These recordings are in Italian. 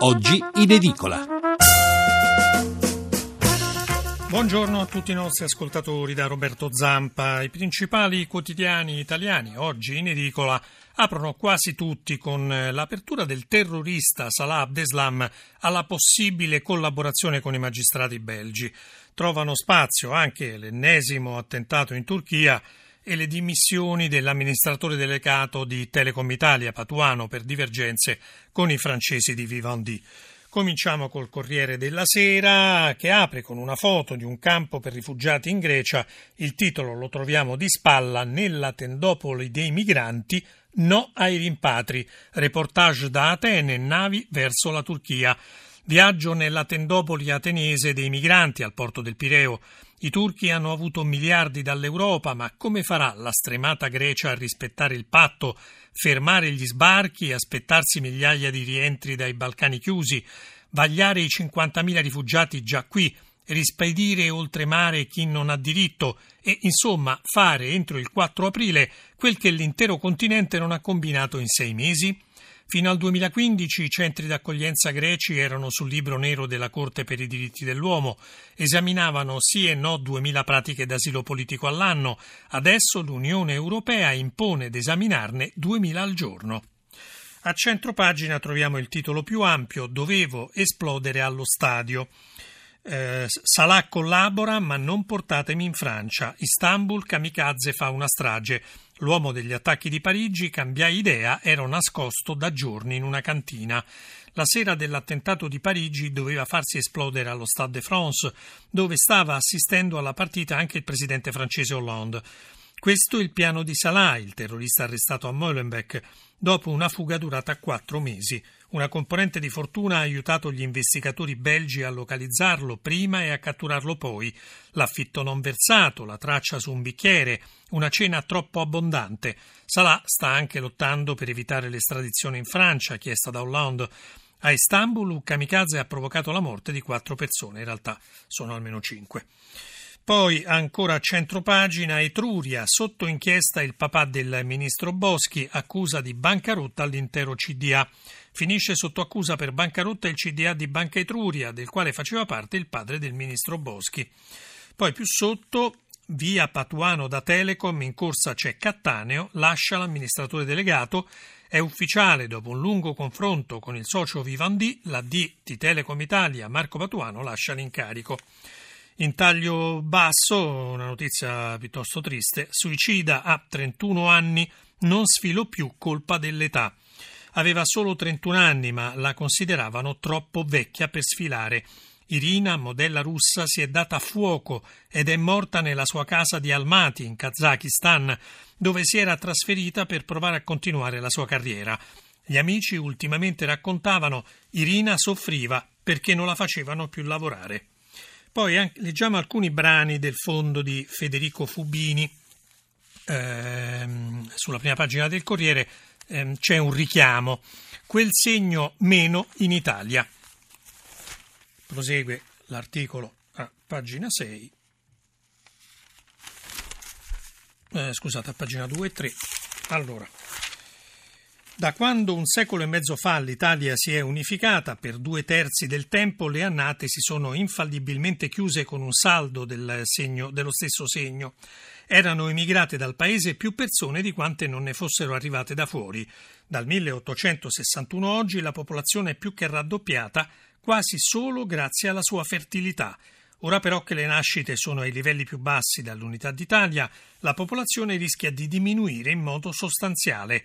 Oggi in edicola. Buongiorno a tutti i nostri ascoltatori da Roberto Zampa. I principali quotidiani italiani oggi in edicola aprono quasi tutti con l'apertura del terrorista Salah Abdeslam alla possibile collaborazione con i magistrati belgi. Trovano spazio anche l'ennesimo attentato in Turchia e le dimissioni dell'amministratore delegato di Telecom Italia Patuano per divergenze con i francesi di Vivendi. Cominciamo col Corriere della Sera che apre con una foto di un campo per rifugiati in Grecia. Il titolo lo troviamo di spalla nella tendopoli dei migranti. No ai rimpatri. Reportage da Atene, navi verso la Turchia. Viaggio nella tendopoli ateniese dei migranti al porto del Pireo. I turchi hanno avuto miliardi dall'Europa, ma come farà la stremata Grecia a rispettare il patto, fermare gli sbarchi aspettarsi migliaia di rientri dai Balcani chiusi, vagliare i 50.000 rifugiati già qui, rispedire oltremare chi non ha diritto e, insomma, fare entro il 4 aprile quel che l'intero continente non ha combinato in sei mesi? Fino al 2015 i centri d'accoglienza greci erano sul libro nero della Corte per i diritti dell'uomo, esaminavano sì e no 2000 pratiche d'asilo politico all'anno, adesso l'Unione Europea impone di esaminarne 2000 al giorno. A centro pagina troviamo il titolo più ampio Dovevo esplodere allo stadio. Eh, Salah collabora, ma non portatemi in Francia. Istanbul, kamikaze fa una strage. L'uomo degli attacchi di Parigi cambia idea, era nascosto da giorni in una cantina. La sera dell'attentato di Parigi doveva farsi esplodere allo Stade de France, dove stava assistendo alla partita anche il presidente francese Hollande. Questo è il piano di Salah, il terrorista arrestato a Molenbeek, dopo una fuga durata quattro mesi. Una componente di fortuna ha aiutato gli investigatori belgi a localizzarlo prima e a catturarlo poi. L'affitto non versato, la traccia su un bicchiere, una cena troppo abbondante. Salah sta anche lottando per evitare l'estradizione in Francia chiesta da Hollande. A Istanbul un kamikaze ha provocato la morte di quattro persone, in realtà sono almeno cinque. Poi ancora a centropagina Etruria, sotto inchiesta il papà del ministro Boschi, accusa di bancarotta all'intero CDA. Finisce sotto accusa per bancarotta il CDA di Banca Etruria, del quale faceva parte il padre del ministro Boschi. Poi più sotto via Patuano da Telecom, in corsa c'è Cattaneo, lascia l'amministratore delegato, è ufficiale dopo un lungo confronto con il socio Vivendi, la D di Telecom Italia, Marco Patuano lascia l'incarico. In taglio basso, una notizia piuttosto triste, suicida a 31 anni, non sfilò più colpa dell'età. Aveva solo 31 anni, ma la consideravano troppo vecchia per sfilare. Irina, modella russa, si è data fuoco ed è morta nella sua casa di Almaty, in Kazakistan, dove si era trasferita per provare a continuare la sua carriera. Gli amici ultimamente raccontavano Irina soffriva perché non la facevano più lavorare. Poi anche, leggiamo alcuni brani del fondo di Federico Fubini. Ehm, sulla prima pagina del Corriere ehm, c'è un richiamo. Quel segno meno in Italia. Prosegue l'articolo a pagina 6. Eh, scusate, a pagina 2 e 3. Allora. Da quando un secolo e mezzo fa l'Italia si è unificata, per due terzi del tempo le annate si sono infallibilmente chiuse con un saldo del segno, dello stesso segno. Erano emigrate dal paese più persone di quante non ne fossero arrivate da fuori. Dal 1861 oggi la popolazione è più che raddoppiata, quasi solo grazie alla sua fertilità. Ora però che le nascite sono ai livelli più bassi dall'unità d'Italia, la popolazione rischia di diminuire in modo sostanziale.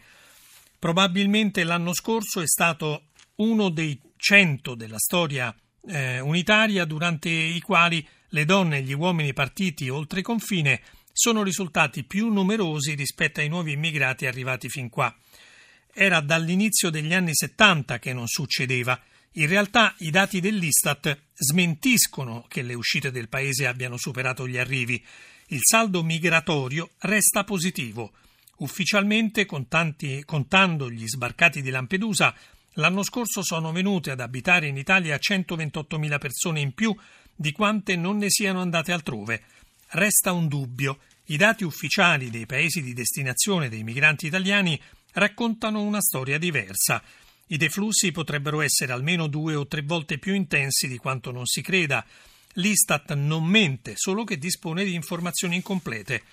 Probabilmente l'anno scorso è stato uno dei cento della storia eh, unitaria durante i quali le donne e gli uomini partiti oltre confine sono risultati più numerosi rispetto ai nuovi immigrati arrivati fin qua. Era dall'inizio degli anni 70 che non succedeva. In realtà i dati dell'Istat smentiscono che le uscite del paese abbiano superato gli arrivi. Il saldo migratorio resta positivo. Ufficialmente, contanti, contando gli sbarcati di Lampedusa, l'anno scorso sono venute ad abitare in Italia 128.000 persone in più di quante non ne siano andate altrove. Resta un dubbio. I dati ufficiali dei paesi di destinazione dei migranti italiani raccontano una storia diversa. I deflussi potrebbero essere almeno due o tre volte più intensi di quanto non si creda. L'Istat non mente, solo che dispone di informazioni incomplete.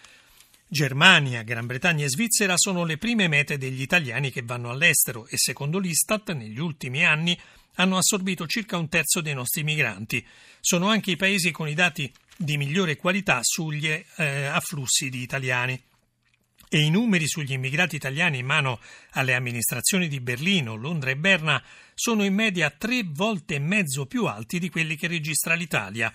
Germania, Gran Bretagna e Svizzera sono le prime mete degli italiani che vanno all'estero e secondo l'Istat negli ultimi anni hanno assorbito circa un terzo dei nostri migranti. Sono anche i paesi con i dati di migliore qualità sugli eh, afflussi di italiani. E i numeri sugli immigrati italiani in mano alle amministrazioni di Berlino, Londra e Berna sono in media tre volte e mezzo più alti di quelli che registra l'Italia.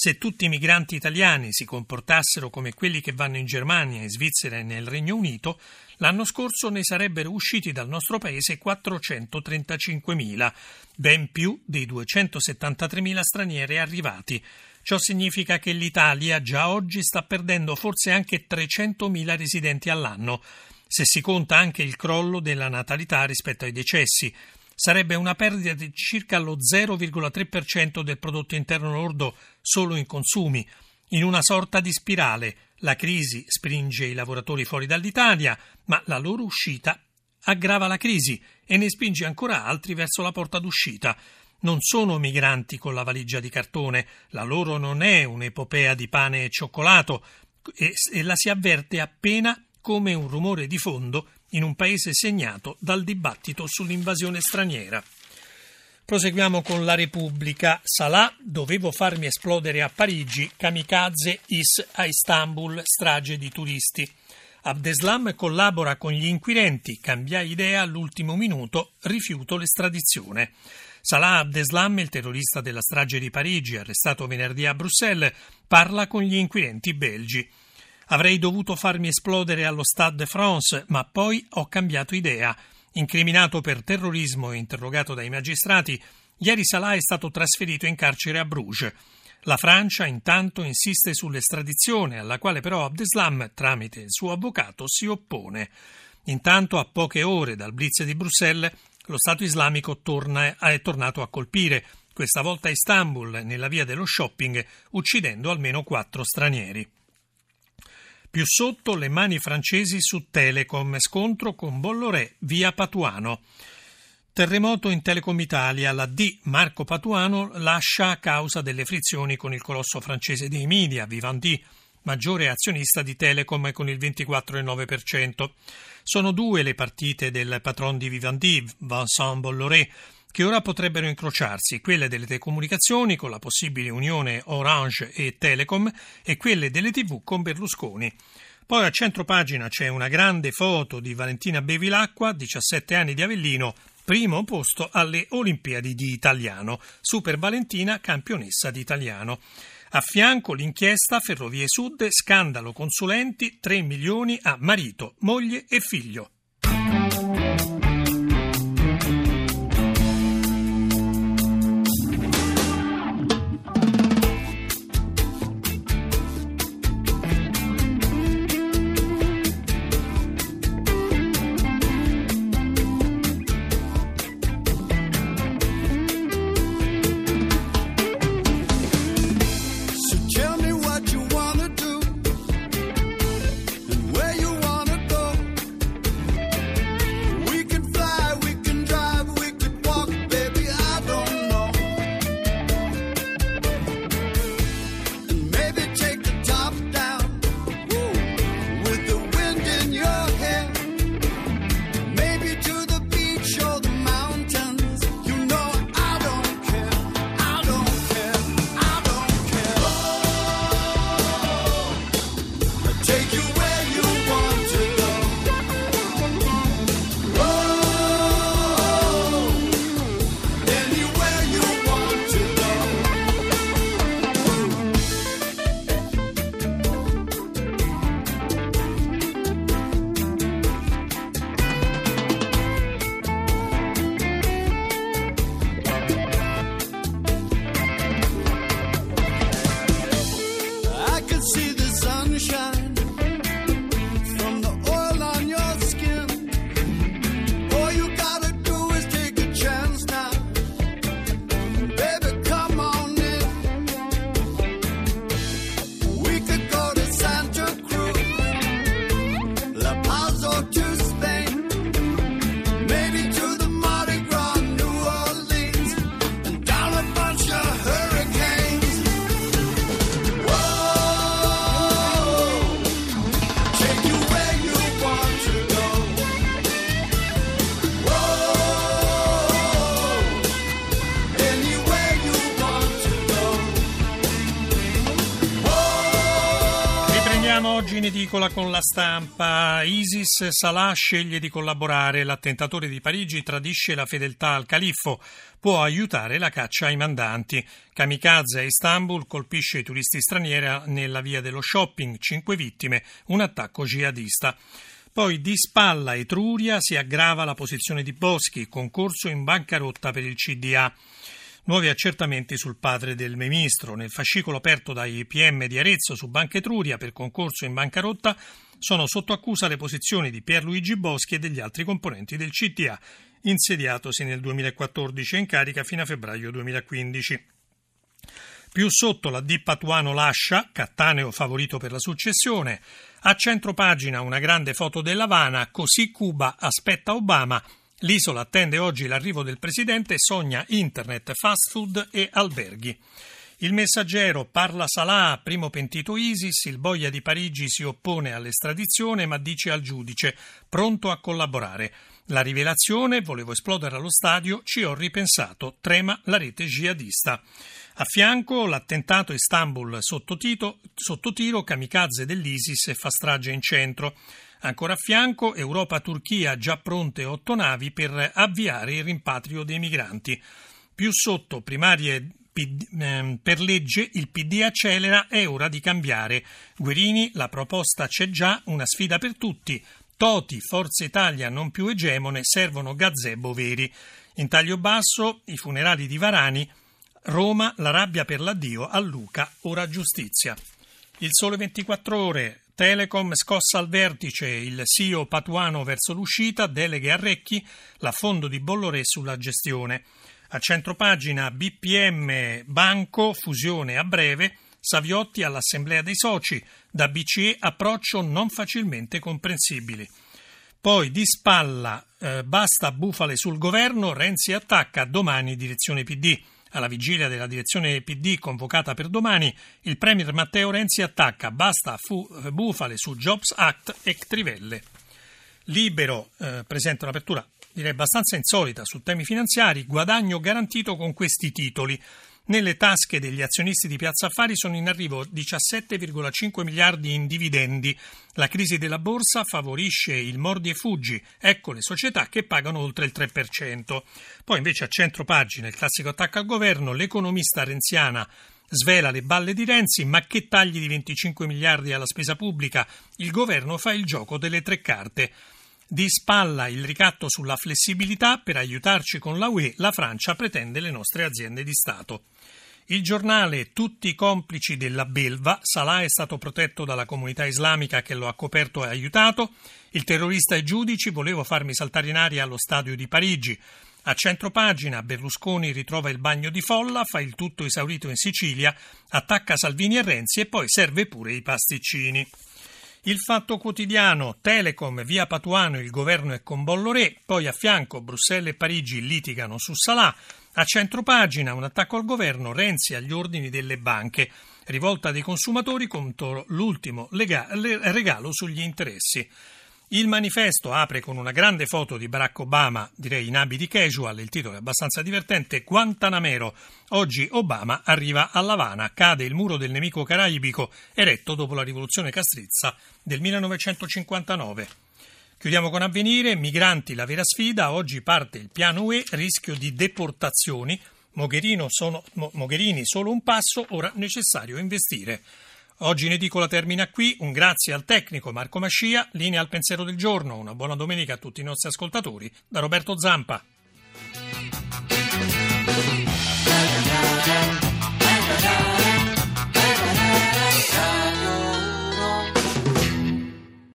Se tutti i migranti italiani si comportassero come quelli che vanno in Germania, in Svizzera e nel Regno Unito, l'anno scorso ne sarebbero usciti dal nostro paese 435.000, ben più dei 273.000 stranieri arrivati. Ciò significa che l'Italia già oggi sta perdendo forse anche 300.000 residenti all'anno. Se si conta anche il crollo della natalità rispetto ai decessi, sarebbe una perdita di circa lo 0,3% del prodotto interno lordo solo in consumi, in una sorta di spirale. La crisi spinge i lavoratori fuori dall'Italia, ma la loro uscita aggrava la crisi e ne spinge ancora altri verso la porta d'uscita. Non sono migranti con la valigia di cartone, la loro non è un'epopea di pane e cioccolato, e, e la si avverte appena come un rumore di fondo in un paese segnato dal dibattito sull'invasione straniera. Proseguiamo con la Repubblica. Salah, dovevo farmi esplodere a Parigi, kamikaze is a Istanbul, strage di turisti. Abdeslam collabora con gli inquirenti, cambia idea all'ultimo minuto, rifiuto l'estradizione. Salah Abdeslam, il terrorista della strage di Parigi, arrestato venerdì a Bruxelles, parla con gli inquirenti belgi. Avrei dovuto farmi esplodere allo Stade de France, ma poi ho cambiato idea. Incriminato per terrorismo e interrogato dai magistrati, ieri Salah è stato trasferito in carcere a Bruges. La Francia intanto insiste sull'estradizione, alla quale però Abdeslam, tramite il suo avvocato, si oppone. Intanto, a poche ore dal blitz di Bruxelles, lo Stato islamico torna, è tornato a colpire, questa volta Istanbul, nella via dello shopping, uccidendo almeno quattro stranieri. Più sotto le mani francesi su Telecom, scontro con Bolloré via Patuano. Terremoto in Telecom Italia, la D Marco Patuano lascia a causa delle frizioni con il colosso francese dei media, Vivendi, maggiore azionista di Telecom con il 24,9%. Sono due le partite del patron di Vivendi, Vincent Bolloré, che ora potrebbero incrociarsi, quelle delle telecomunicazioni con la possibile unione Orange e Telecom e quelle delle TV con Berlusconi. Poi a centro pagina c'è una grande foto di Valentina Bevilacqua, 17 anni di Avellino, primo posto alle Olimpiadi di Italiano, Super Valentina campionessa di italiano. A fianco l'inchiesta Ferrovie Sud, scandalo consulenti, 3 milioni a marito, moglie e figlio. Edicola con la stampa. ISIS Salah sceglie di collaborare. L'attentatore di Parigi tradisce la fedeltà al califfo. Può aiutare la caccia ai mandanti. Kamikaze a Istanbul colpisce i turisti stranieri nella via dello shopping. Cinque vittime. Un attacco jihadista. Poi di spalla Etruria si aggrava la posizione di Boschi. Concorso in bancarotta per il CDA. Nuovi accertamenti sul padre del ministro. Nel fascicolo aperto dai PM di Arezzo su Banca Etruria per concorso in bancarotta sono sotto accusa le posizioni di Pierluigi Boschi e degli altri componenti del CTA, insediatosi nel 2014 e in carica fino a febbraio 2015. Più sotto la D Patuano lascia, Cattaneo favorito per la successione. A centro pagina una grande foto dell'Havana, così Cuba aspetta Obama L'isola attende oggi l'arrivo del presidente e sogna internet, fast food e alberghi. Il messaggero parla Salah, primo pentito ISIS, il boia di Parigi si oppone all'estradizione ma dice al giudice pronto a collaborare. La rivelazione, volevo esplodere allo stadio, ci ho ripensato, trema la rete jihadista. A fianco l'attentato Istanbul sotto, tiro, kamikaze dell'ISIS e fa strage in centro. Ancora a fianco Europa-Turchia già pronte otto navi per avviare il rimpatrio dei migranti. Più sotto primarie ehm, per legge il PD accelera, è ora di cambiare. Guerini, la proposta c'è già, una sfida per tutti. Toti, Forza Italia non più egemone, servono gazebo veri. In taglio basso, i funerali di Varani, Roma, la rabbia per l'addio a Luca, ora giustizia. Il sole 24 ore, Telecom scossa al vertice, il CEO patuano verso l'uscita, deleghe a Recchi, l'affondo di Bolloré sulla gestione. A centropagina BPM Banco, fusione a breve, Saviotti all'assemblea dei soci, da BCE approccio non facilmente comprensibili. Poi di spalla, eh, basta bufale sul governo, Renzi attacca, domani direzione PD. Alla vigilia della direzione PD convocata per domani, il Premier Matteo Renzi attacca basta fu, bufale su Jobs Act e Trivelle. Libero eh, presenta un'apertura direi abbastanza insolita su temi finanziari, guadagno garantito con questi titoli. Nelle tasche degli azionisti di Piazza Affari sono in arrivo 17,5 miliardi in dividendi. La crisi della borsa favorisce il mordi e fuggi. Ecco le società che pagano oltre il 3%. Poi invece a centro pagina il classico attacco al governo, l'economista renziana svela le balle di Renzi, ma che tagli di 25 miliardi alla spesa pubblica? Il governo fa il gioco delle tre carte. Di spalla il ricatto sulla flessibilità per aiutarci con la UE, la Francia pretende le nostre aziende di Stato. Il giornale Tutti complici della belva, Salah è stato protetto dalla comunità islamica che lo ha coperto e aiutato, il terrorista e giudici volevo farmi saltare in aria allo stadio di Parigi. A centro pagina Berlusconi ritrova il bagno di folla, fa il tutto esaurito in Sicilia, attacca Salvini e Renzi e poi serve pure i pasticcini. Il Fatto Quotidiano, Telecom, via Patuano, il governo è con Bolloré, poi a fianco Bruxelles e Parigi litigano su Salà, a centro pagina un attacco al governo, Renzi agli ordini delle banche, rivolta dei consumatori contro l'ultimo lega- regalo sugli interessi. Il manifesto apre con una grande foto di Barack Obama, direi in abiti casual, il titolo è abbastanza divertente, Guantanamero. Oggi Obama arriva a Lavana, cade il muro del nemico caraibico eretto dopo la rivoluzione castrizza del 1959. Chiudiamo con avvenire, migranti la vera sfida, oggi parte il piano UE, rischio di deportazioni, Mogherini, sono, Mogherini solo un passo, ora necessario investire. Oggi in edicola termina qui, un grazie al tecnico Marco Mascia, linea al pensiero del giorno, una buona domenica a tutti i nostri ascoltatori, da Roberto Zampa.